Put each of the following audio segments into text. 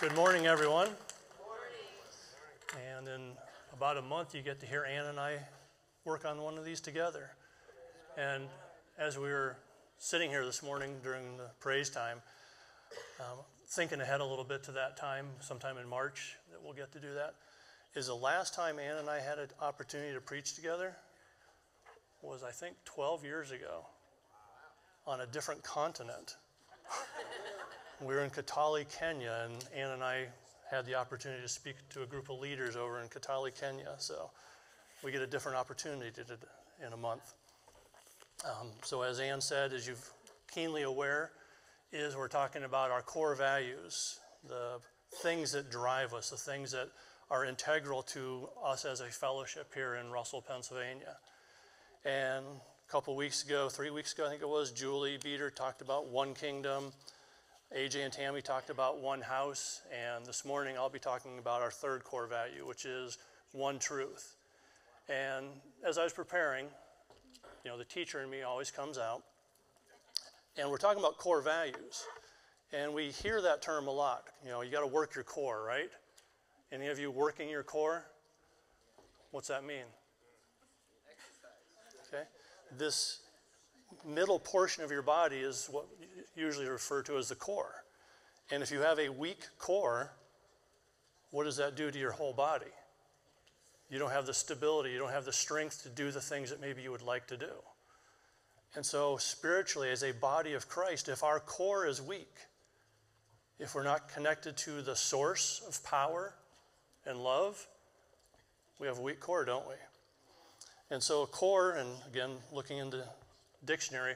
Good morning, everyone. And in about a month, you get to hear Ann and I work on one of these together. And as we were sitting here this morning during the praise time, um, thinking ahead a little bit to that time, sometime in March, that we'll get to do that, is the last time Ann and I had an opportunity to preach together was, I think, 12 years ago on a different continent. We were in Kitale, Kenya, and Ann and I had the opportunity to speak to a group of leaders over in Kitale, Kenya. So we get a different opportunity to, in a month. Um, so as Ann said, as you're keenly aware, is we're talking about our core values, the things that drive us, the things that are integral to us as a fellowship here in Russell, Pennsylvania. And a couple weeks ago, three weeks ago, I think it was, Julie Beater talked about one kingdom. AJ and Tammy talked about one house. And this morning, I'll be talking about our third core value, which is one truth. And as I was preparing, you know, the teacher in me always comes out. And we're talking about core values. And we hear that term a lot. You know, you got to work your core, right? Any of you working your core? What's that mean? Okay? This middle portion of your body is what usually referred to as the core. And if you have a weak core, what does that do to your whole body? You don't have the stability, you don't have the strength to do the things that maybe you would like to do. And so, spiritually, as a body of Christ, if our core is weak, if we're not connected to the source of power and love, we have a weak core, don't we? And so, a core, and again, looking into dictionary,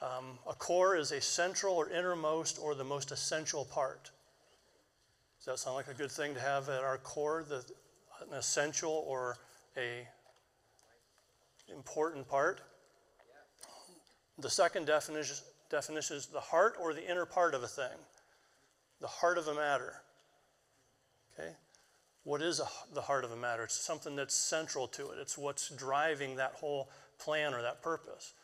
um, a core is a central or innermost or the most essential part. Does that sound like a good thing to have at our core, the, an essential or a important part? The second definition, definition is the heart or the inner part of a thing, the heart of a matter. Okay? What is a, the heart of a matter. It's something that's central to it, it's what's driving that whole plan or that purpose.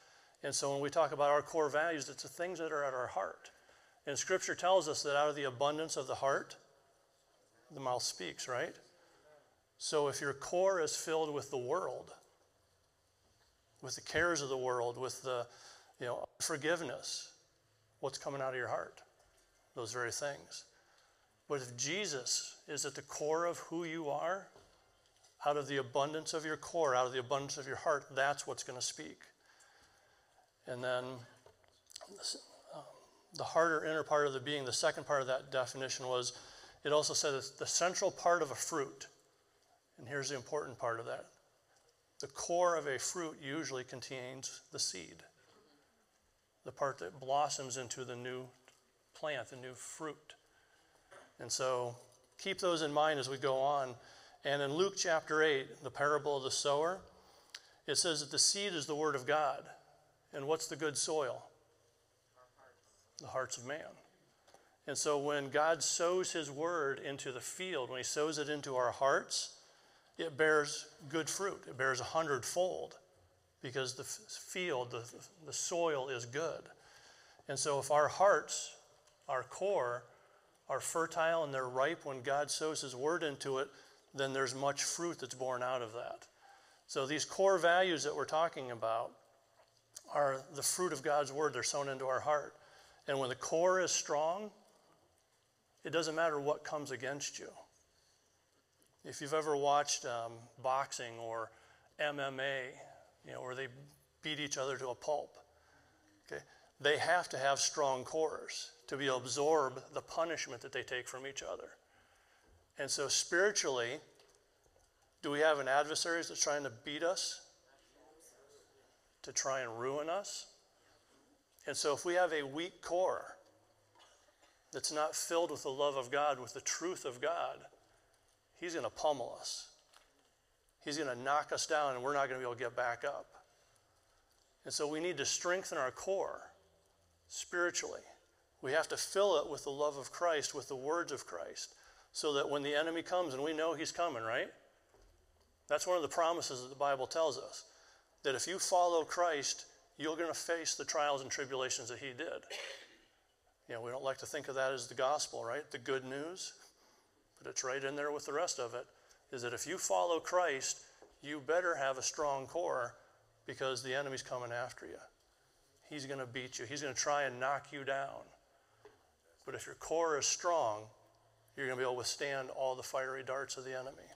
And so when we talk about our core values, it's the things that are at our heart. And Scripture tells us that out of the abundance of the heart, the mouth speaks, right? So if your core is filled with the world, with the cares of the world, with the you know, forgiveness, what's coming out of your heart? Those very things. But if Jesus is at the core of who you are, out of the abundance of your core, out of the abundance of your heart, that's what's going to speak. And then um, the harder inner part of the being, the second part of that definition was it also said it's the central part of a fruit. And here's the important part of that the core of a fruit usually contains the seed, the part that blossoms into the new plant, the new fruit. And so keep those in mind as we go on. And in Luke chapter 8, the parable of the sower, it says that the seed is the word of God. And what's the good soil? The hearts of man. And so when God sows his word into the field, when he sows it into our hearts, it bears good fruit. It bears a hundredfold because the field, the, the soil is good. And so if our hearts, our core, are fertile and they're ripe when God sows His word into it, then there's much fruit that's born out of that. So these core values that we're talking about are the fruit of God's word. They're sown into our heart. And when the core is strong, it doesn't matter what comes against you. If you've ever watched um, boxing or MMA, you know, where they beat each other to a pulp, okay, they have to have strong cores to be absorb the punishment that they take from each other. And so spiritually, do we have an adversary that's trying to beat us? To try and ruin us? And so if we have a weak core that's not filled with the love of God, with the truth of God, he's going to pummel us. He's going to knock us down and we're not going to be able to get back up. And so we need to strengthen our core spiritually. We have to fill it with the love of Christ, with the words of Christ, so that when the enemy comes, and we know he's coming, right? That's one of the promises that the Bible tells us that if you follow Christ, you're going to face the trials and tribulations that he did. You know, we don't like to think of that as the gospel, right? The good news. But it's right in there with the rest of it. Is that if you follow Christ, you better have a strong core because the enemy's coming after you. He's going to beat you, he's going to try and knock you down. But if your core is strong, you're going to be able to withstand all the fiery darts of the enemy.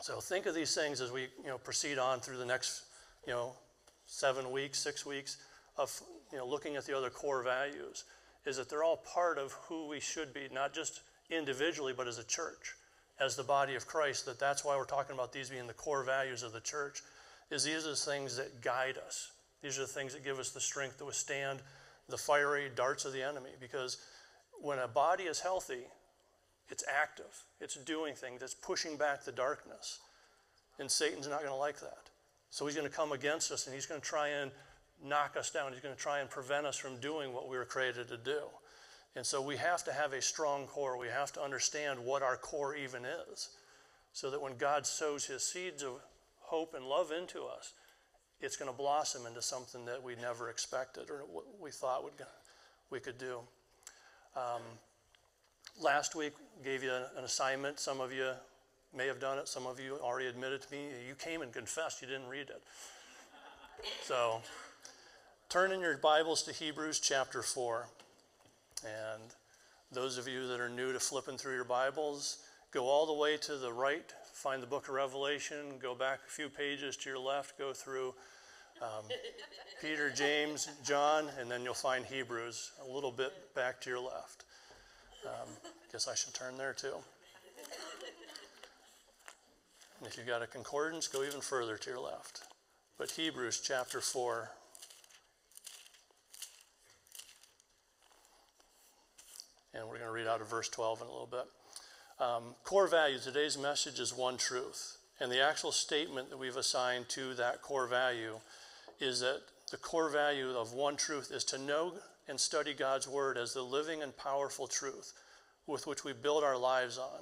So think of these things as we you know, proceed on through the next you know, seven weeks, six weeks of you know, looking at the other core values, is that they're all part of who we should be, not just individually, but as a church, as the body of Christ. That that's why we're talking about these being the core values of the church, is these are the things that guide us. These are the things that give us the strength to withstand the fiery darts of the enemy. Because when a body is healthy, it's active, it's doing things, it's pushing back the darkness. And Satan's not going to like that. So he's going to come against us and he's going to try and knock us down. He's going to try and prevent us from doing what we were created to do. And so we have to have a strong core. We have to understand what our core even is. So that when God sows his seeds of hope and love into us, it's going to blossom into something that we never expected or what we thought would, we could do. Um, last week gave you an assignment. Some of you may have done it. Some of you already admitted to me you came and confessed you didn't read it. So turn in your Bibles to Hebrews chapter 4. And those of you that are new to flipping through your Bibles, go all the way to the right, find the book of Revelation, go back a few pages to your left, go through um, Peter, James, John, and then you'll find Hebrews a little bit back to your left. Um, guess I should turn there too. And if you've got a concordance, go even further to your left. But Hebrews chapter 4. And we're going to read out of verse 12 in a little bit. Um, core value today's message is one truth. And the actual statement that we've assigned to that core value is that the core value of one truth is to know and study God's word as the living and powerful truth with which we build our lives on.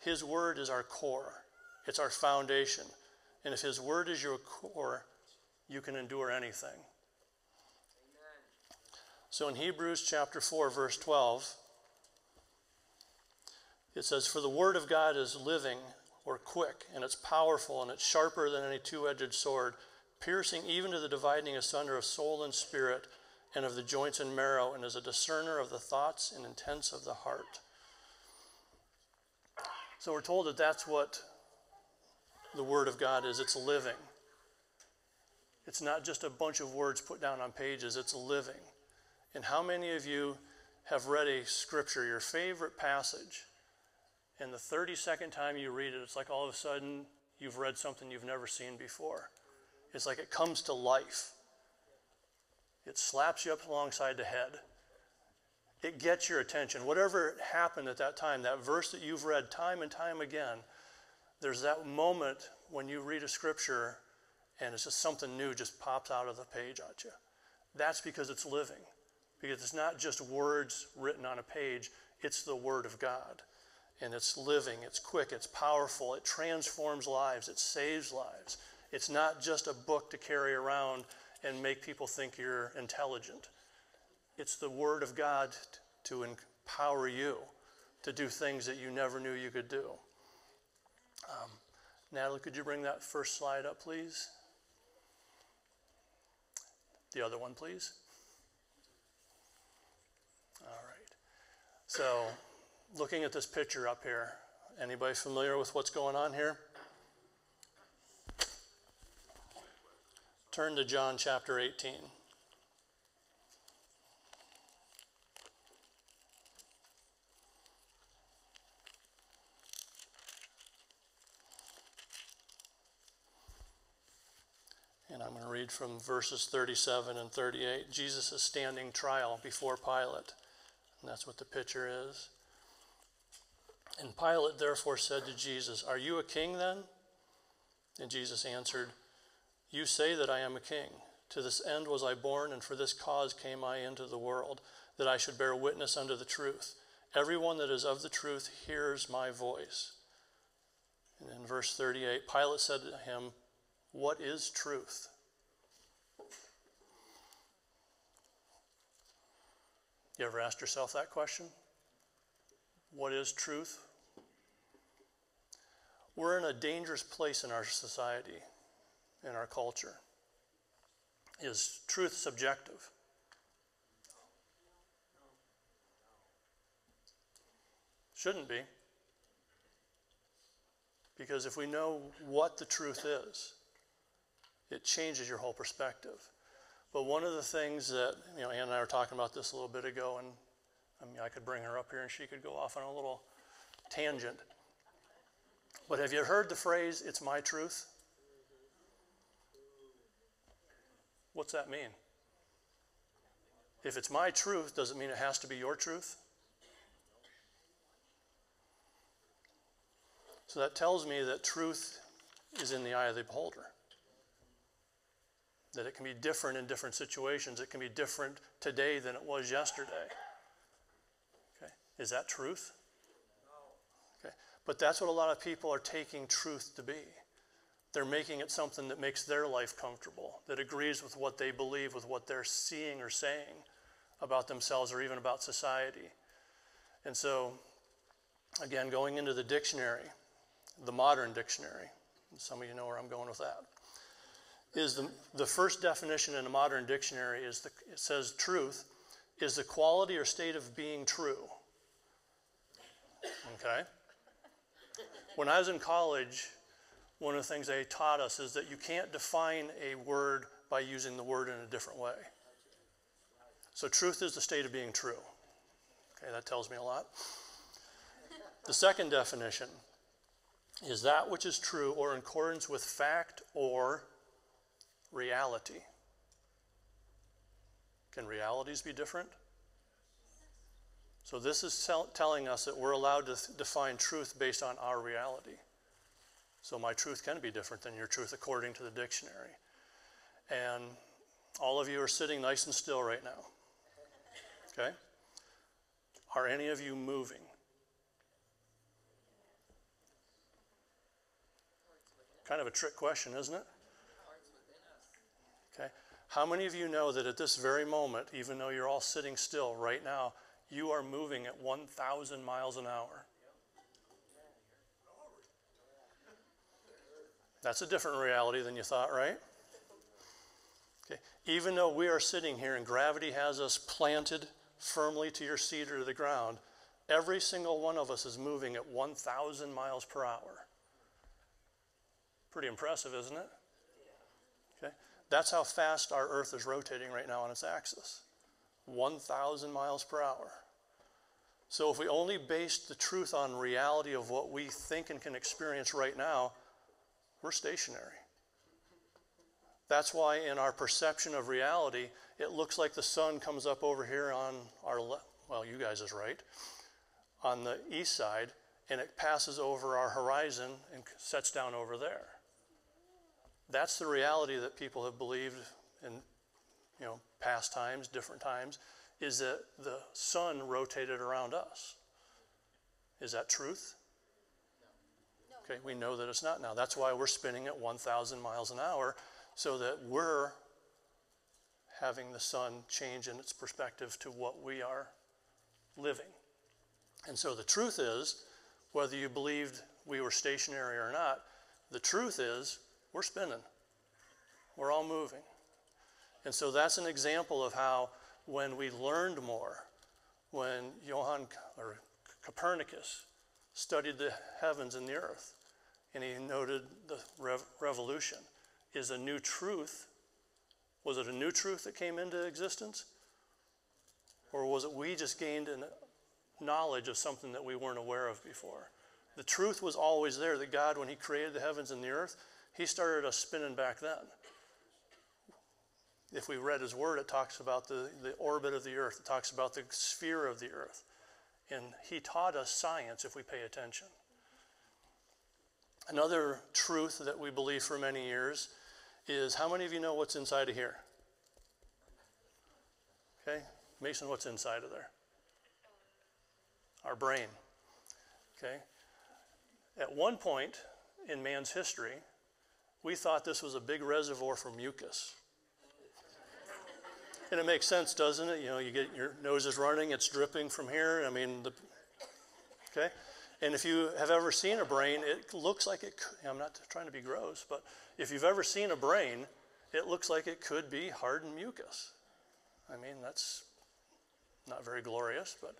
His word is our core, it's our foundation. And if His word is your core, you can endure anything. Amen. So in Hebrews chapter 4, verse 12, it says, For the word of God is living or quick, and it's powerful, and it's sharper than any two edged sword, piercing even to the dividing asunder of soul and spirit, and of the joints and marrow, and is a discerner of the thoughts and intents of the heart. So we're told that that's what the Word of God is it's living. It's not just a bunch of words put down on pages, it's living. And how many of you have read a scripture, your favorite passage, and the 32nd time you read it, it's like all of a sudden you've read something you've never seen before? It's like it comes to life. It slaps you up alongside the head it gets your attention. Whatever happened at that time, that verse that you've read time and time again, there's that moment when you read a scripture and it's just something new just pops out of the page at you. That's because it's living. Because it's not just words written on a page, it's the Word of God. And it's living, it's quick, it's powerful, it transforms lives, it saves lives. It's not just a book to carry around and make people think you're intelligent. It's the Word of God to empower you to do things that you never knew you could do. Um, Natalie, could you bring that first slide up, please? The other one, please. All right. So, looking at this picture up here, anybody familiar with what's going on here? Turn to John chapter 18. And I'm going to read from verses 37 and 38. Jesus is standing trial before Pilate. And that's what the picture is. And Pilate therefore said to Jesus, Are you a king then? And Jesus answered, You say that I am a king. To this end was I born, and for this cause came I into the world, that I should bear witness unto the truth. Everyone that is of the truth hears my voice. And in verse 38, Pilate said to him, what is truth? You ever asked yourself that question? What is truth? We're in a dangerous place in our society, in our culture. Is truth subjective? Shouldn't be. Because if we know what the truth is, it changes your whole perspective. But one of the things that, you know, Ann and I were talking about this a little bit ago, and I mean, I could bring her up here and she could go off on a little tangent. But have you heard the phrase, it's my truth? What's that mean? If it's my truth, does it mean it has to be your truth? So that tells me that truth is in the eye of the beholder that it can be different in different situations. It can be different today than it was yesterday. Is that truth? No. Okay. But that's what a lot of people are taking truth to be. They're making it something that makes their life comfortable, that agrees with what they believe, with what they're seeing or saying about themselves or even about society. And so, again, going into the dictionary, the modern dictionary, some of you know where I'm going with that is the, the first definition in a modern dictionary is the, it says truth is the quality or state of being true. Okay? When I was in college, one of the things they taught us is that you can't define a word by using the word in a different way. So, truth is the state of being true. Okay, that tells me a lot. The second definition is that which is true or in accordance with fact or reality. Can realities be different? So, this is tell, telling us that we're allowed to th- define truth based on our reality. So, my truth can be different than your truth according to the dictionary. And all of you are sitting nice and still right now. Okay? Are any of you moving? Kind of a trick question, isn't it? Okay. How many of you know that at this very moment, even though you're all sitting still right now, you are moving at 1,000 miles an hour? That's a different reality than you thought, right? Okay. Even though we are sitting here and gravity has us planted firmly to your seat or to the ground, every single one of us is moving at 1,000 miles per hour. Pretty impressive, isn't it? Okay. That's how fast our Earth is rotating right now on its axis 1,000 miles per hour. So if we only based the truth on reality of what we think and can experience right now, we're stationary. That's why in our perception of reality, it looks like the sun comes up over here on our left, well, you guys is right, on the east side, and it passes over our horizon and sets down over there. That's the reality that people have believed in you know, past times, different times, is that the sun rotated around us. Is that truth? Okay, we know that it's not now. That's why we're spinning at 1,000 miles an hour so that we're having the sun change in its perspective to what we are living. And so the truth is, whether you believed we were stationary or not, the truth is we're spinning. We're all moving. And so that's an example of how when we learned more, when Johann or Copernicus studied the heavens and the earth, and he noted the rev- revolution, is a new truth. Was it a new truth that came into existence? Or was it we just gained a knowledge of something that we weren't aware of before? The truth was always there that God, when He created the heavens and the earth, he started us spinning back then. If we read his word, it talks about the, the orbit of the earth, it talks about the sphere of the earth. And he taught us science if we pay attention. Another truth that we believe for many years is how many of you know what's inside of here? Okay, Mason, what's inside of there? Our brain. Okay. At one point in man's history, we thought this was a big reservoir for mucus. And it makes sense, doesn't it? You know, you get your nose is running, it's dripping from here. I mean, the, okay. And if you have ever seen a brain, it looks like it. Could, I'm not trying to be gross, but if you've ever seen a brain, it looks like it could be hardened mucus. I mean, that's not very glorious, but.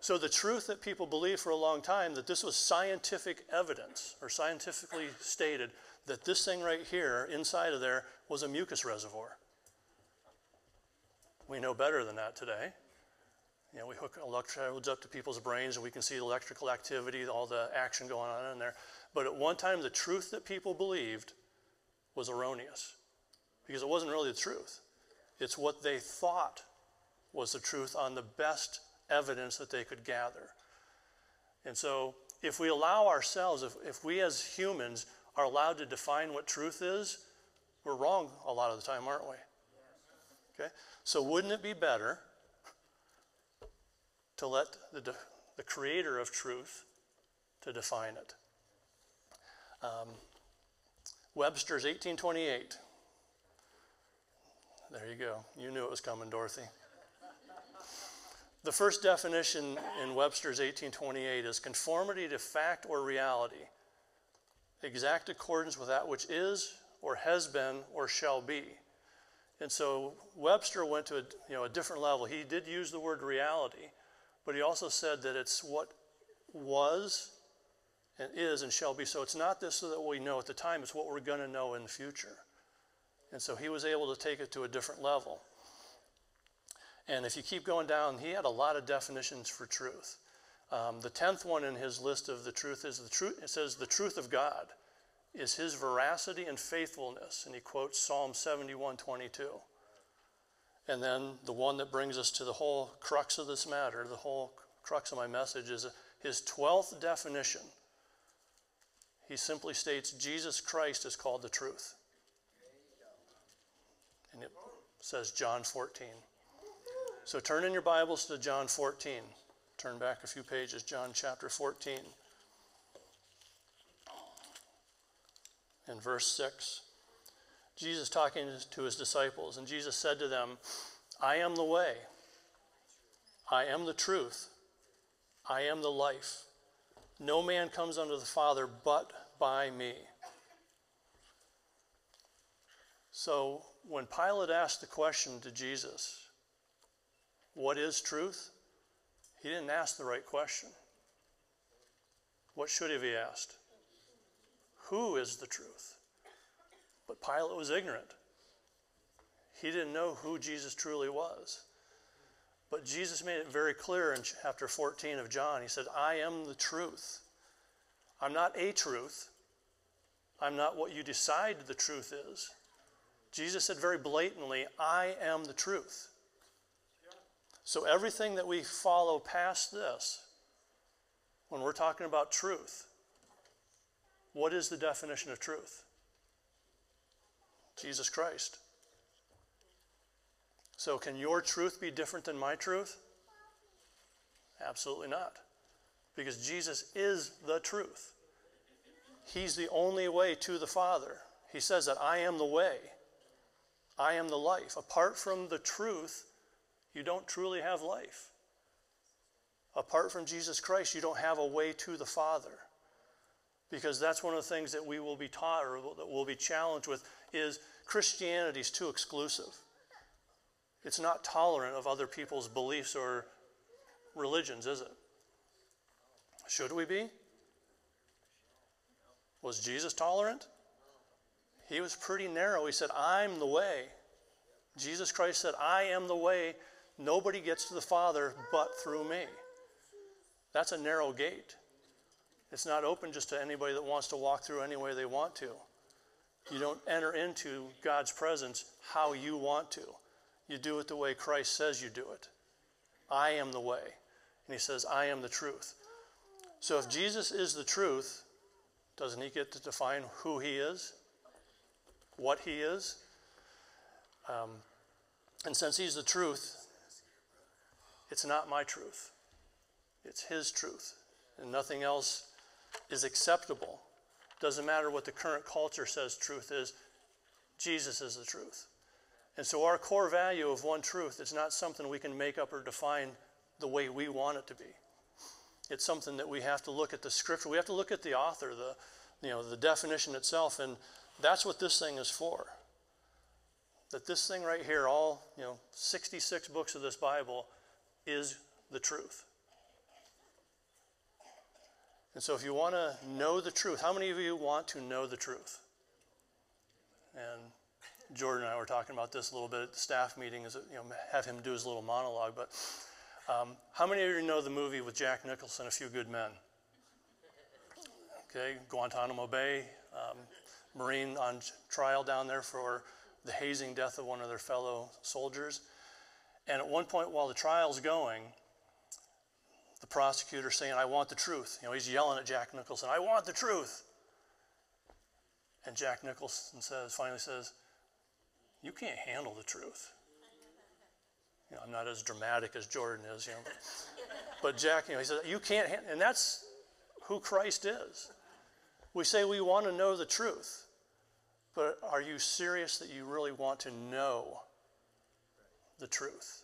So the truth that people believed for a long time that this was scientific evidence or scientifically stated that this thing right here inside of there was a mucus reservoir. We know better than that today. You know, we hook electrodes up to people's brains and we can see electrical activity, all the action going on in there. But at one time, the truth that people believed was erroneous because it wasn't really the truth. It's what they thought was the truth on the best evidence that they could gather. And so, if we allow ourselves, if, if we as humans are allowed to define what truth is, we're wrong a lot of the time, aren't we? Okay? So, wouldn't it be better to let the, the creator of truth to define it? Um, Webster's 1828. There you go. You knew it was coming, Dorothy. The first definition in Webster's 1828 is conformity to fact or reality, exact accordance with that which is or has been or shall be. And so Webster went to a, you know, a different level. He did use the word reality, but he also said that it's what was and is and shall be. So it's not this that we know at the time, it's what we're going to know in the future. And so he was able to take it to a different level. And if you keep going down, he had a lot of definitions for truth. Um, the tenth one in his list of the truth is the truth. It says the truth of God is his veracity and faithfulness. And he quotes Psalm 71 22. And then the one that brings us to the whole crux of this matter, the whole crux of my message, is his 12th definition. He simply states Jesus Christ is called the truth. And it says John 14. So turn in your Bibles to John 14. Turn back a few pages, John chapter 14. In verse 6. Jesus talking to his disciples, and Jesus said to them, I am the way, I am the truth, I am the life. No man comes unto the Father but by me. So when Pilate asked the question to Jesus, What is truth? he didn't ask the right question. What should he have asked? Who is the truth? But Pilate was ignorant. He didn't know who Jesus truly was. But Jesus made it very clear in chapter 14 of John. He said, I am the truth. I'm not a truth. I'm not what you decide the truth is. Jesus said very blatantly, I am the truth. So everything that we follow past this, when we're talking about truth, what is the definition of truth? Jesus Christ. So, can your truth be different than my truth? Absolutely not. Because Jesus is the truth. He's the only way to the Father. He says that I am the way, I am the life. Apart from the truth, you don't truly have life. Apart from Jesus Christ, you don't have a way to the Father because that's one of the things that we will be taught or that we'll be challenged with is Christianity is too exclusive. It's not tolerant of other people's beliefs or religions, is it? Should we be? Was Jesus tolerant? He was pretty narrow. He said, I'm the way. Jesus Christ said, I am the way. Nobody gets to the Father but through me. That's a narrow gate. It's not open just to anybody that wants to walk through any way they want to. You don't enter into God's presence how you want to. You do it the way Christ says you do it. I am the way. And he says, I am the truth. So if Jesus is the truth, doesn't he get to define who he is? What he is? Um, and since he's the truth, it's not my truth, it's his truth. And nothing else is acceptable. Doesn't matter what the current culture says truth is, Jesus is the truth. And so, our core value of one truth is not something we can make up or define the way we want it to be. It's something that we have to look at the scripture. We have to look at the author, the, you know, the definition itself, and that's what this thing is for. That this thing right here, all you know, 66 books of this Bible, is the truth. And so, if you want to know the truth, how many of you want to know the truth? And Jordan and I were talking about this a little bit at the staff meeting, is you know, have him do his little monologue. But um, how many of you know the movie with Jack Nicholson, A Few Good Men? Okay, Guantanamo Bay, um, Marine on trial down there for the hazing death of one of their fellow soldiers. And at one point while the trial's going, the prosecutor saying, I want the truth. You know, he's yelling at Jack Nicholson, I want the truth. And Jack Nicholson says, finally says, You can't handle the truth. You know, I'm not as dramatic as Jordan is, you know. But Jack, you know, he says, You can't, and that's who Christ is. We say we want to know the truth, but are you serious that you really want to know the truth?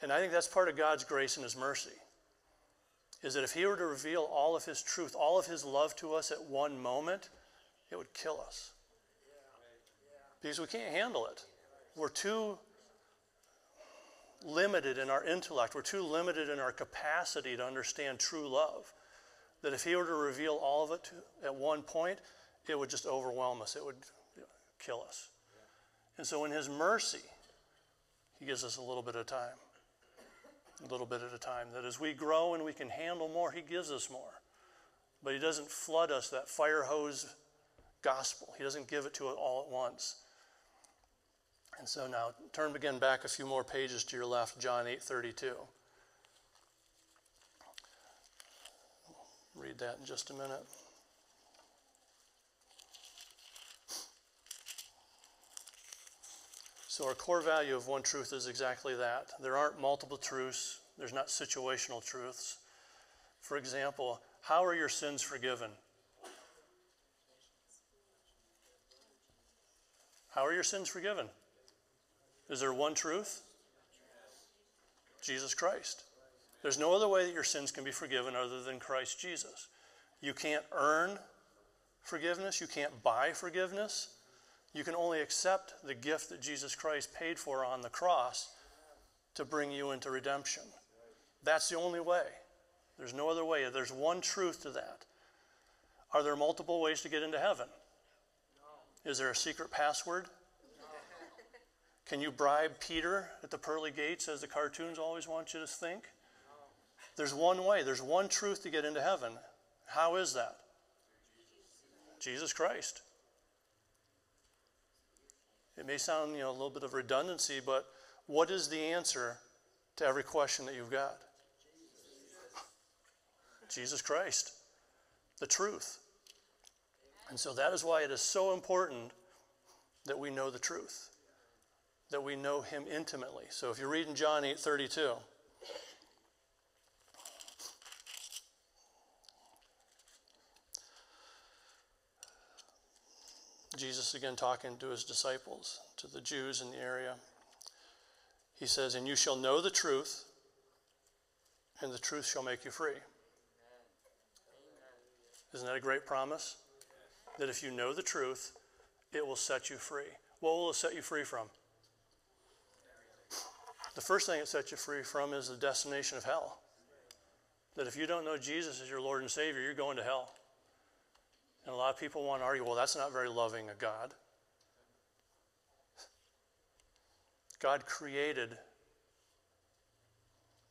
And I think that's part of God's grace and His mercy. Is that if He were to reveal all of His truth, all of His love to us at one moment, it would kill us. Because we can't handle it. We're too limited in our intellect, we're too limited in our capacity to understand true love. That if He were to reveal all of it to, at one point, it would just overwhelm us, it would kill us. And so, in His mercy, He gives us a little bit of time. A little bit at a time. That as we grow and we can handle more, He gives us more. But He doesn't flood us that fire hose gospel. He doesn't give it to us all at once. And so now turn again back a few more pages to your left, John 8:32. Read that in just a minute. So, our core value of one truth is exactly that. There aren't multiple truths, there's not situational truths. For example, how are your sins forgiven? How are your sins forgiven? Is there one truth? Jesus Christ. There's no other way that your sins can be forgiven other than Christ Jesus. You can't earn forgiveness, you can't buy forgiveness. You can only accept the gift that Jesus Christ paid for on the cross to bring you into redemption. That's the only way. There's no other way. There's one truth to that. Are there multiple ways to get into heaven? Is there a secret password? Can you bribe Peter at the pearly gates as the cartoons always want you to think? There's one way, there's one truth to get into heaven. How is that? Jesus Christ. It may sound, you know, a little bit of redundancy, but what is the answer to every question that you've got? Jesus Christ. The truth. And so that is why it is so important that we know the truth, that we know Him intimately. So if you're reading John 8 32, Jesus again talking to his disciples, to the Jews in the area. He says, And you shall know the truth, and the truth shall make you free. Isn't that a great promise? that if you know the truth, it will set you free. What will it set you free from? The first thing it sets you free from is the destination of hell. That if you don't know Jesus as your Lord and Savior, you're going to hell. And a lot of people want to argue, well, that's not very loving a God. God created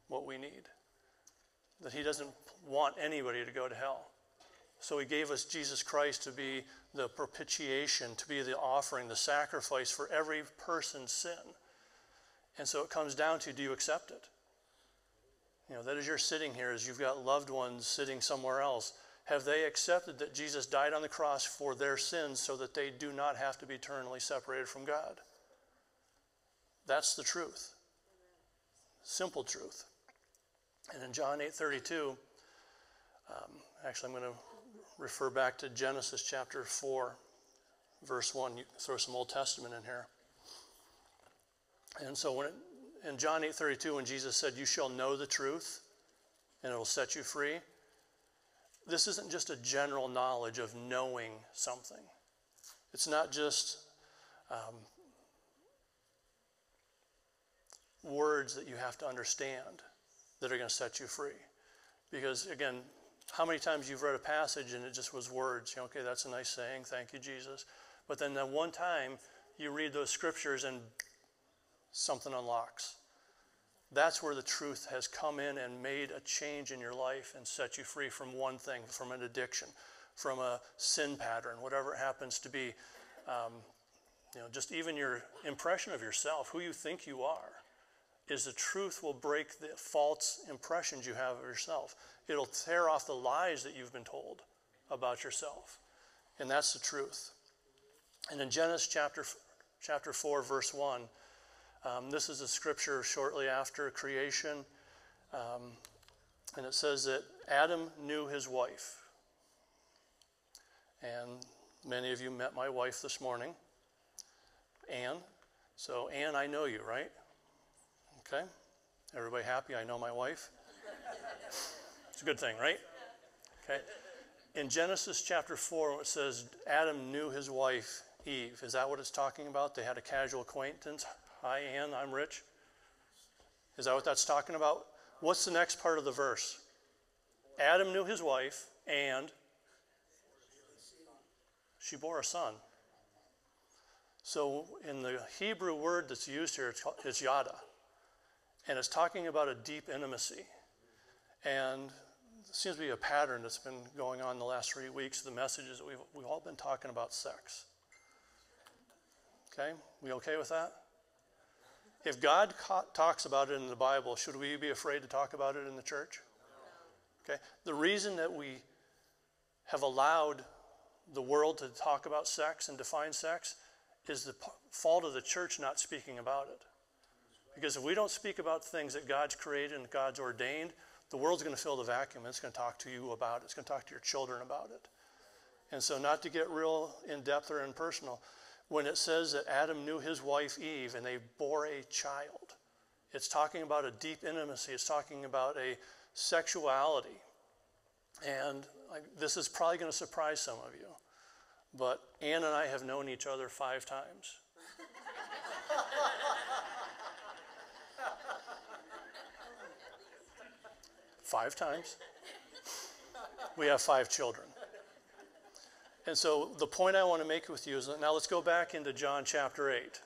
what we need. That He doesn't want anybody to go to hell. So he gave us Jesus Christ to be the propitiation, to be the offering, the sacrifice for every person's sin. And so it comes down to do you accept it? You know, that as you're sitting here, as you've got loved ones sitting somewhere else, have they accepted that Jesus died on the cross for their sins so that they do not have to be eternally separated from God? That's the truth. Simple truth. And in John 8 32, um, actually, I'm going to refer back to Genesis chapter 4, verse 1. You throw some Old Testament in here. And so when it, in John 8:32 when Jesus said you shall know the truth and it'll set you free, this isn't just a general knowledge of knowing something. It's not just um, words that you have to understand that are going to set you free. Because again, how many times you've read a passage and it just was words? You know, okay, that's a nice saying. Thank you, Jesus. But then that one time you read those scriptures and something unlocks. That's where the truth has come in and made a change in your life and set you free from one thing, from an addiction, from a sin pattern, whatever it happens to be. Um, you know, just even your impression of yourself, who you think you are, is the truth will break the false impressions you have of yourself. It'll tear off the lies that you've been told about yourself. And that's the truth. And in Genesis chapter, chapter 4, verse 1, um, this is a scripture shortly after creation. Um, and it says that Adam knew his wife. And many of you met my wife this morning, Ann. So, Ann, I know you, right? Okay? Everybody happy? I know my wife? It's a good thing, right? Okay. In Genesis chapter 4, it says Adam knew his wife, Eve. Is that what it's talking about? They had a casual acquaintance. Hi, Ann, I'm Rich. Is that what that's talking about? What's the next part of the verse? Adam knew his wife, and she bore a son. So, in the Hebrew word that's used here, it's yada. And it's talking about a deep intimacy. And it seems to be a pattern that's been going on the last three weeks. The messages that we've, we've all been talking about sex. Okay? We okay with that? If God ca- talks about it in the Bible, should we be afraid to talk about it in the church? Okay. The reason that we have allowed the world to talk about sex and define sex is the p- fault of the church not speaking about it. Because if we don't speak about things that God's created and God's ordained, the world's going to fill the vacuum. It's going to talk to you about it. It's going to talk to your children about it. And so, not to get real in depth or impersonal, when it says that Adam knew his wife Eve and they bore a child. It's talking about a deep intimacy, it's talking about a sexuality. And this is probably going to surprise some of you, but Ann and I have known each other five times. five times. We have five children. And so the point I want to make with you is that now let's go back into John chapter 8.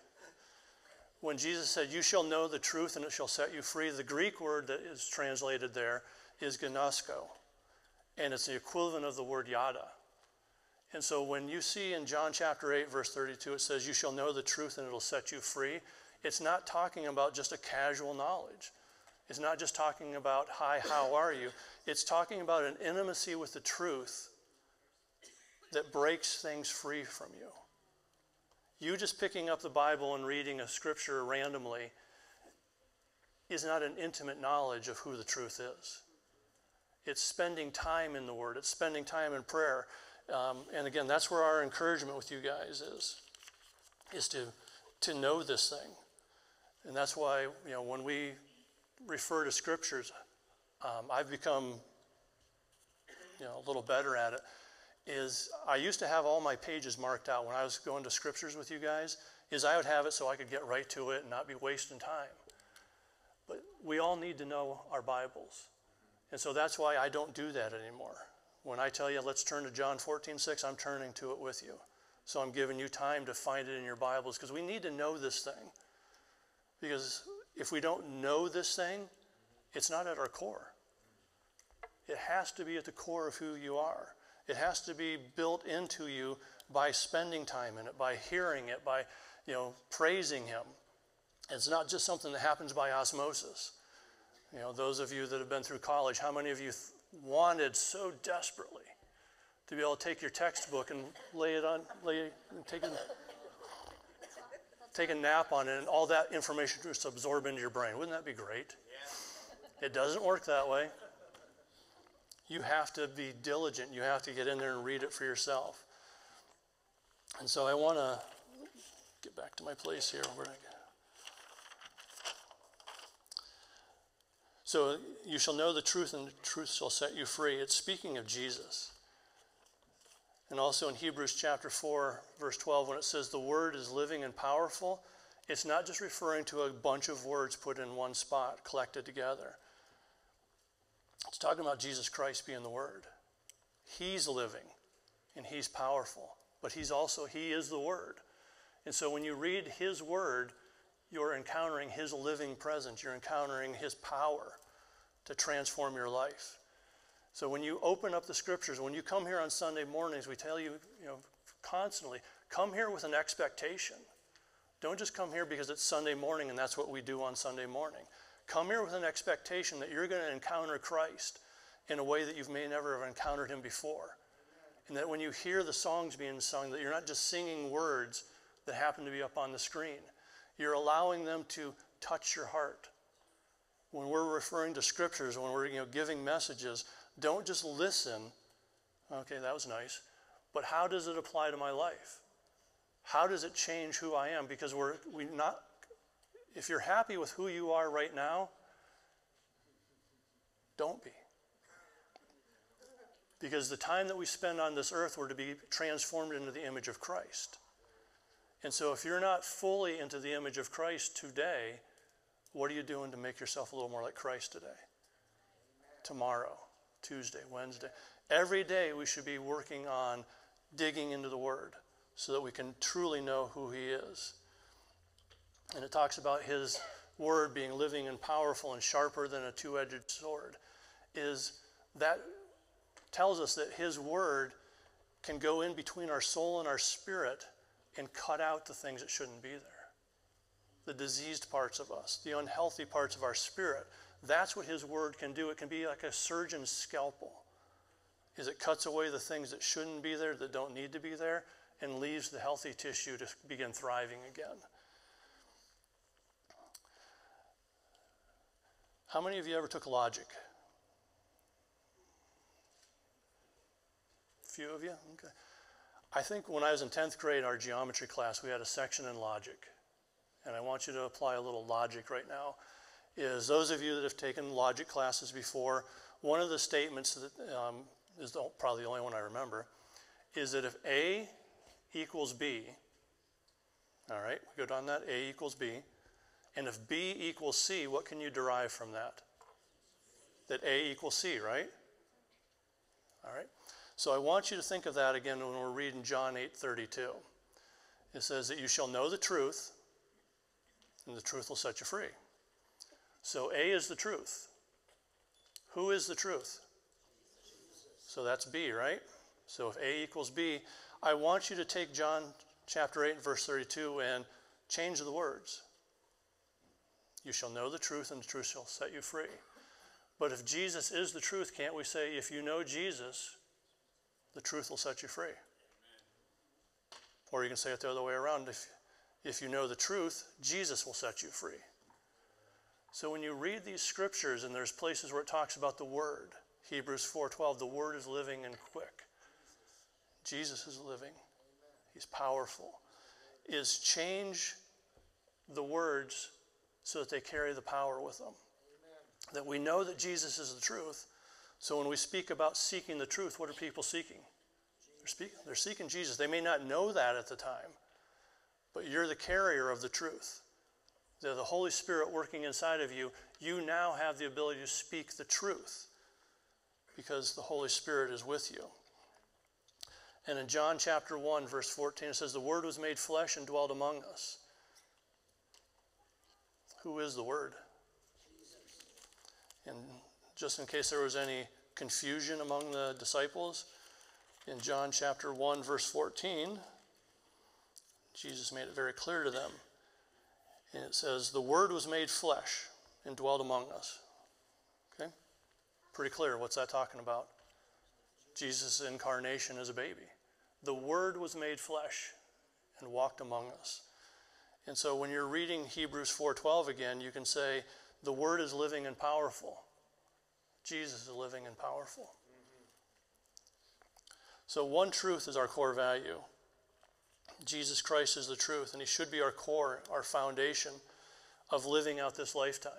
When Jesus said, You shall know the truth and it shall set you free, the Greek word that is translated there is gnosko. And it's the equivalent of the word yada. And so when you see in John chapter 8, verse 32, it says, You shall know the truth and it'll set you free, it's not talking about just a casual knowledge. It's not just talking about, Hi, how are you? It's talking about an intimacy with the truth that breaks things free from you. You just picking up the Bible and reading a scripture randomly is not an intimate knowledge of who the truth is. It's spending time in the Word, it's spending time in prayer. Um, and again, that's where our encouragement with you guys is, is to, to know this thing. And that's why, you know, when we refer to scriptures, um, I've become, you know, a little better at it is I used to have all my pages marked out when I was going to scriptures with you guys, is I would have it so I could get right to it and not be wasting time. But we all need to know our Bibles. And so that's why I don't do that anymore. When I tell you, let's turn to John 14, 6, I'm turning to it with you. So I'm giving you time to find it in your Bibles because we need to know this thing. Because if we don't know this thing, it's not at our core. It has to be at the core of who you are. It has to be built into you by spending time in it, by hearing it, by you know praising Him. It's not just something that happens by osmosis. You know, those of you that have been through college, how many of you th- wanted so desperately to be able to take your textbook and lay it on, lay, take a, take a nap on it, and all that information just absorb into your brain? Wouldn't that be great? Yeah. It doesn't work that way you have to be diligent. You have to get in there and read it for yourself. And so I want to get back to my place here. So you shall know the truth, and the truth shall set you free. It's speaking of Jesus. And also in Hebrews chapter 4, verse 12, when it says the word is living and powerful, it's not just referring to a bunch of words put in one spot, collected together. It's talking about Jesus Christ being the word. He's living and he's powerful, but he's also, he is the word. And so when you read his word, you're encountering his living presence, you're encountering his power to transform your life. So when you open up the scriptures, when you come here on Sunday mornings, we tell you, you know, constantly, come here with an expectation. Don't just come here because it's Sunday morning and that's what we do on Sunday morning. Come here with an expectation that you're going to encounter Christ in a way that you may never have encountered him before. And that when you hear the songs being sung, that you're not just singing words that happen to be up on the screen. You're allowing them to touch your heart. When we're referring to scriptures, when we're you know, giving messages, don't just listen. Okay, that was nice. But how does it apply to my life? How does it change who I am? Because we're we not if you're happy with who you are right now, don't be. Because the time that we spend on this earth, we're to be transformed into the image of Christ. And so, if you're not fully into the image of Christ today, what are you doing to make yourself a little more like Christ today? Tomorrow, Tuesday, Wednesday. Every day we should be working on digging into the Word so that we can truly know who He is. And it talks about His Word being living and powerful and sharper than a two edged sword. Is that tells us that His Word can go in between our soul and our spirit and cut out the things that shouldn't be there. The diseased parts of us, the unhealthy parts of our spirit. That's what his word can do. It can be like a surgeon's scalpel. Is it cuts away the things that shouldn't be there, that don't need to be there, and leaves the healthy tissue to begin thriving again. How many of you ever took logic? A few of you? Okay. I think when I was in 10th grade, our geometry class, we had a section in logic. And I want you to apply a little logic right now. Is those of you that have taken logic classes before, one of the statements that um, is the, probably the only one I remember, is that if A equals B, all right, we go down that, A equals B, and if B equals C, what can you derive from that? That A equals C, right? All right. So I want you to think of that again when we're reading John 8:32. It says that you shall know the truth, and the truth will set you free. So A is the truth. Who is the truth? So that's B, right? So if A equals B, I want you to take John chapter 8 verse 32 and change the words. You shall know the truth, and the truth shall set you free. But if Jesus is the truth, can't we say, if you know Jesus, the truth will set you free. Amen. Or you can say it the other way around. If, if you know the truth, Jesus will set you free. So when you read these scriptures and there's places where it talks about the word, Hebrews 4:12, the word is living and quick. Jesus is living. He's powerful. Is change the words so that they carry the power with them. Amen. That we know that Jesus is the truth, so when we speak about seeking the truth, what are people seeking? They're, speak, they're seeking Jesus. They may not know that at the time, but you're the carrier of the truth. The, the Holy Spirit working inside of you, you now have the ability to speak the truth because the Holy Spirit is with you. And in John chapter 1, verse 14, it says, The Word was made flesh and dwelt among us. Who is the Word? And just in case there was any confusion among the disciples. In John chapter 1, verse 14, Jesus made it very clear to them. And it says, The Word was made flesh and dwelt among us. Okay? Pretty clear. What's that talking about? Jesus' incarnation as a baby. The Word was made flesh and walked among us. And so when you're reading Hebrews 4:12 again, you can say the word is living and powerful. Jesus is living and powerful. So, one truth is our core value. Jesus Christ is the truth, and He should be our core, our foundation of living out this lifetime.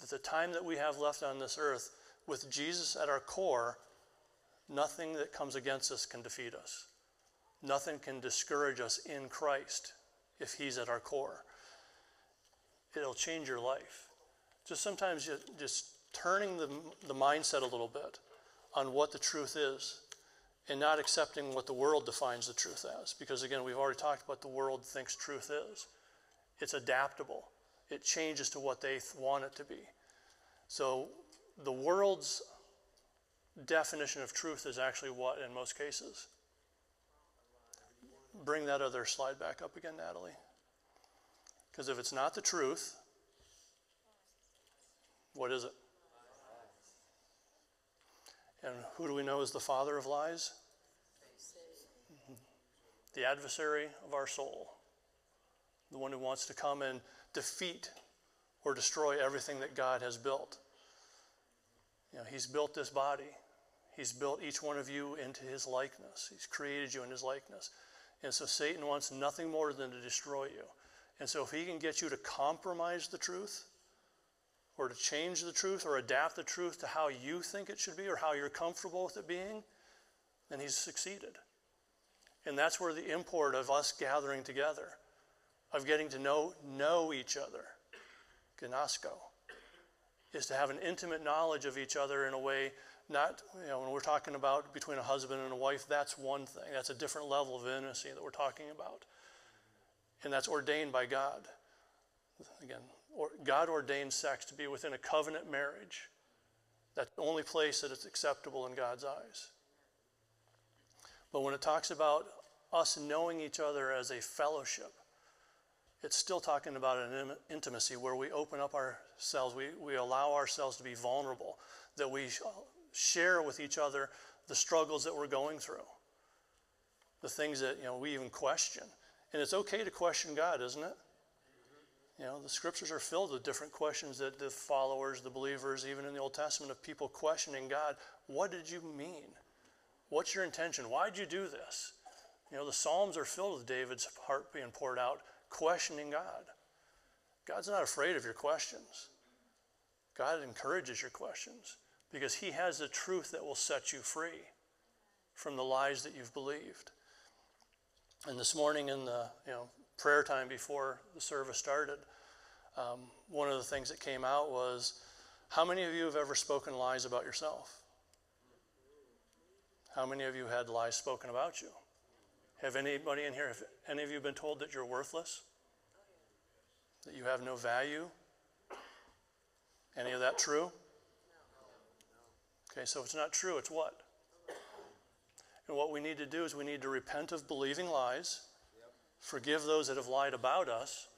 that the time that we have left on this earth, with Jesus at our core, nothing that comes against us can defeat us. Nothing can discourage us in Christ if He's at our core. It'll change your life. Just sometimes just turning the, the mindset a little bit on what the truth is and not accepting what the world defines the truth as. Because again, we've already talked about the world thinks truth is. It's adaptable, it changes to what they want it to be. So the world's definition of truth is actually what in most cases? Bring that other slide back up again, Natalie. Because if it's not the truth, what is it? And who do we know is the father of lies? The adversary of our soul. The one who wants to come and defeat or destroy everything that God has built. You know, he's built this body. He's built each one of you into his likeness. He's created you in his likeness. And so Satan wants nothing more than to destroy you. And so if he can get you to compromise the truth, or to change the truth or adapt the truth to how you think it should be or how you're comfortable with it being, then he's succeeded. And that's where the import of us gathering together, of getting to know, know each other, gnosko, is to have an intimate knowledge of each other in a way, not, you know, when we're talking about between a husband and a wife, that's one thing. That's a different level of intimacy that we're talking about. And that's ordained by God. Again, or God ordained sex to be within a covenant marriage. That's the only place that it's acceptable in God's eyes. But when it talks about us knowing each other as a fellowship, it's still talking about an intimacy where we open up ourselves, we, we allow ourselves to be vulnerable, that we share with each other the struggles that we're going through, the things that you know we even question. And it's okay to question God, isn't it? You know, the scriptures are filled with different questions that the followers, the believers, even in the Old Testament, of people questioning God, what did you mean? What's your intention? Why did you do this? You know, the Psalms are filled with David's heart being poured out, questioning God. God's not afraid of your questions. God encourages your questions because He has the truth that will set you free from the lies that you've believed. And this morning in the you know prayer time before the service started, um, one of the things that came out was how many of you have ever spoken lies about yourself? How many of you had lies spoken about you? Have anybody in here, have any of you been told that you're worthless? That you have no value? Any of that true? Okay, so if it's not true, it's what? And what we need to do is we need to repent of believing lies, forgive those that have lied about us,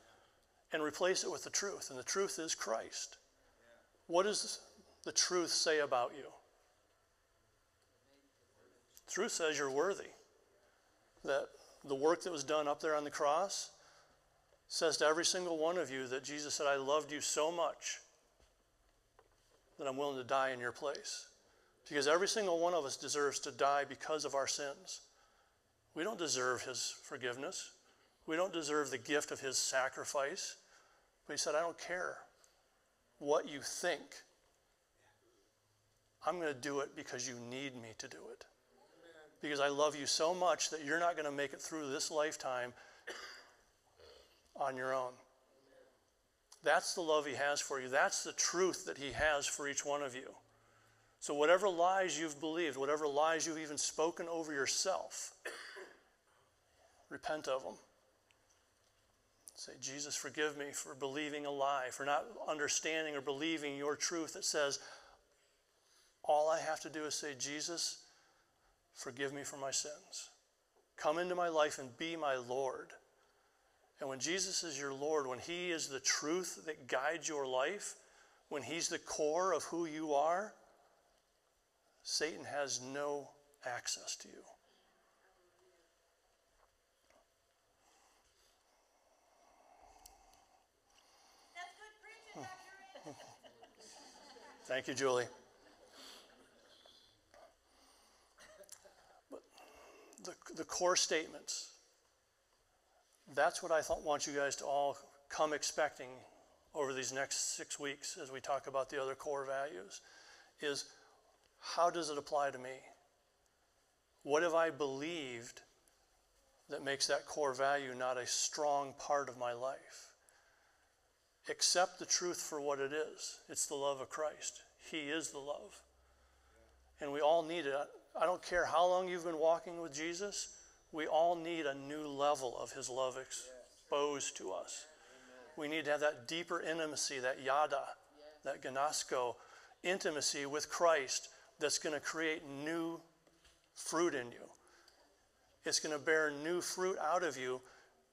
and replace it with the truth. And the truth is Christ. What does the truth say about you? Truth says you're worthy. That the work that was done up there on the cross says to every single one of you that Jesus said, I loved you so much that I'm willing to die in your place. Because every single one of us deserves to die because of our sins. We don't deserve his forgiveness. We don't deserve the gift of his sacrifice. But he said, I don't care what you think. I'm going to do it because you need me to do it. Because I love you so much that you're not going to make it through this lifetime on your own. That's the love he has for you. That's the truth that he has for each one of you. So, whatever lies you've believed, whatever lies you've even spoken over yourself, repent of them. Say, Jesus, forgive me for believing a lie, for not understanding or believing your truth that says, all I have to do is say, Jesus, forgive me for my sins. Come into my life and be my Lord. And when Jesus is your Lord, when He is the truth that guides your life, when He's the core of who you are, Satan has no access to you. Thank you, Julie. But the, the core statements, that's what I thought, want you guys to all come expecting over these next six weeks as we talk about the other core values is how does it apply to me? What have I believed that makes that core value not a strong part of my life? Accept the truth for what it is it's the love of Christ. He is the love. And we all need it. I don't care how long you've been walking with Jesus, we all need a new level of His love exposed to us. We need to have that deeper intimacy, that yada, that gnosko intimacy with Christ that's going to create new fruit in you. It's going to bear new fruit out of you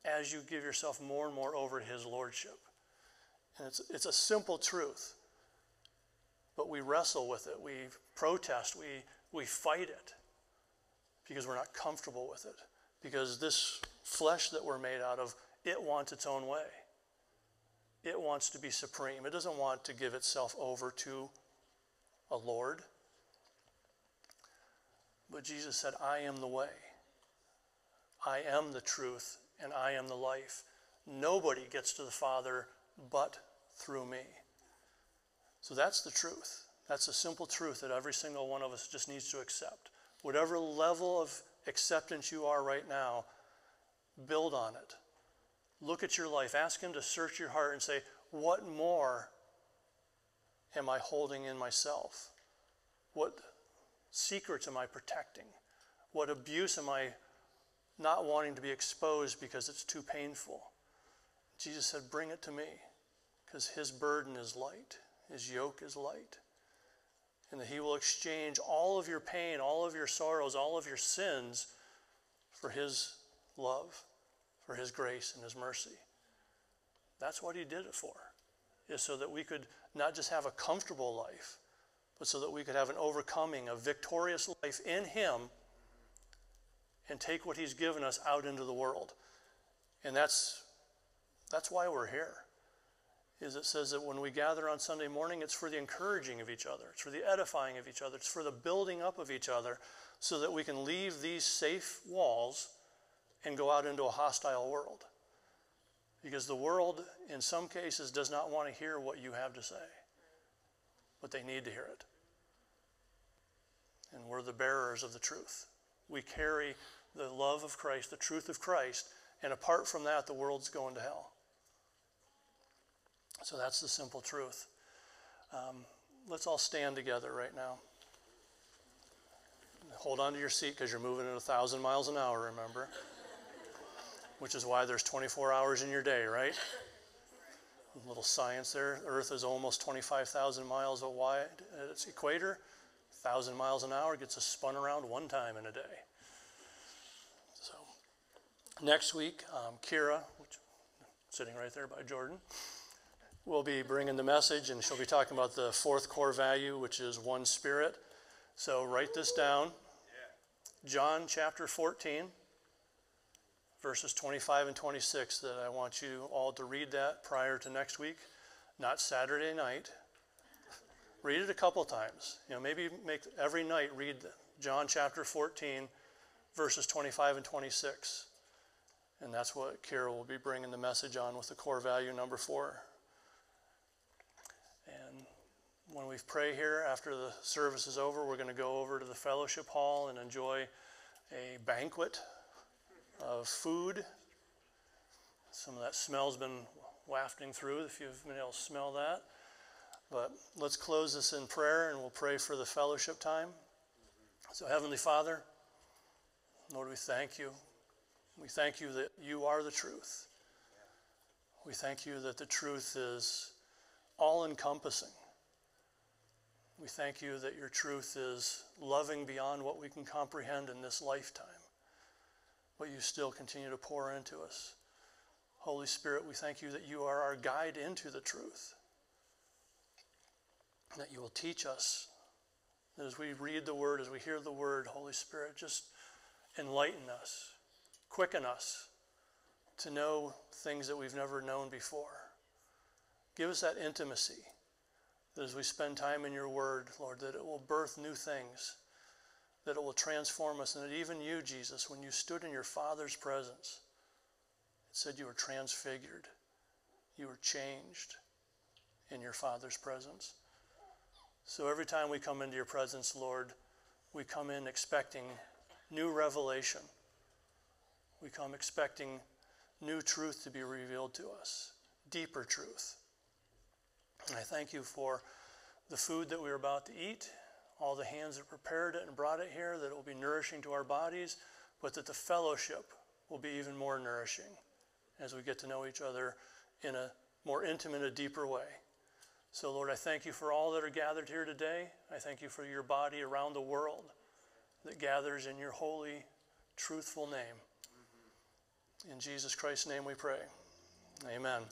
as you give yourself more and more over to His Lordship. And it's, it's a simple truth, but we wrestle with it. We protest. We, we fight it because we're not comfortable with it. Because this flesh that we're made out of, it wants its own way. It wants to be supreme. It doesn't want to give itself over to a Lord. But Jesus said, I am the way. I am the truth, and I am the life. Nobody gets to the Father but through me. So that's the truth. That's a simple truth that every single one of us just needs to accept. Whatever level of acceptance you are right now, build on it. Look at your life. Ask Him to search your heart and say, What more am I holding in myself? What secrets am I protecting? What abuse am I not wanting to be exposed because it's too painful? Jesus said, Bring it to me because His burden is light, His yoke is light. And that He will exchange all of your pain, all of your sorrows, all of your sins for His love, for His grace and His mercy. That's what He did it for, is so that we could not just have a comfortable life, but so that we could have an overcoming, a victorious life in Him and take what He's given us out into the world. And that's, that's why we're here. Is it says that when we gather on Sunday morning, it's for the encouraging of each other, it's for the edifying of each other, it's for the building up of each other, so that we can leave these safe walls and go out into a hostile world. Because the world, in some cases, does not want to hear what you have to say, but they need to hear it. And we're the bearers of the truth. We carry the love of Christ, the truth of Christ, and apart from that, the world's going to hell. So that's the simple truth. Um, let's all stand together right now. Hold on to your seat because you're moving at a thousand miles an hour, remember? Which is why there's 24 hours in your day, right? A little science there. Earth is almost 25,000 miles wide at its equator. 1,000 miles an hour gets us spun around one time in a day. So, next week, um, Kira, which sitting right there by Jordan, will be bringing the message, and she'll be talking about the fourth core value, which is one spirit. So, write this down John chapter 14, verses 25 and 26, that I want you all to read that prior to next week, not Saturday night. Read it a couple times. You know, maybe make every night read John chapter 14, verses 25 and 26. And that's what Kira will be bringing the message on with the core value number four. And when we pray here after the service is over, we're going to go over to the fellowship hall and enjoy a banquet of food. Some of that smell's been wafting through, if you've been able to smell that. But let's close this in prayer and we'll pray for the fellowship time. So, Heavenly Father, Lord, we thank you. We thank you that you are the truth. We thank you that the truth is all encompassing. We thank you that your truth is loving beyond what we can comprehend in this lifetime, but you still continue to pour into us. Holy Spirit, we thank you that you are our guide into the truth that you will teach us. As we read the word, as we hear the word, Holy Spirit, just enlighten us, quicken us to know things that we've never known before. Give us that intimacy that as we spend time in your word, Lord, that it will birth new things, that it will transform us, and that even you, Jesus, when you stood in your Father's presence, it said you were transfigured, you were changed, in your Father's presence. So every time we come into your presence, Lord, we come in expecting new revelation. We come expecting new truth to be revealed to us, deeper truth. And I thank you for the food that we are about to eat, all the hands that prepared it and brought it here, that it will be nourishing to our bodies, but that the fellowship will be even more nourishing as we get to know each other in a more intimate, a deeper way. So, Lord, I thank you for all that are gathered here today. I thank you for your body around the world that gathers in your holy, truthful name. In Jesus Christ's name we pray. Amen.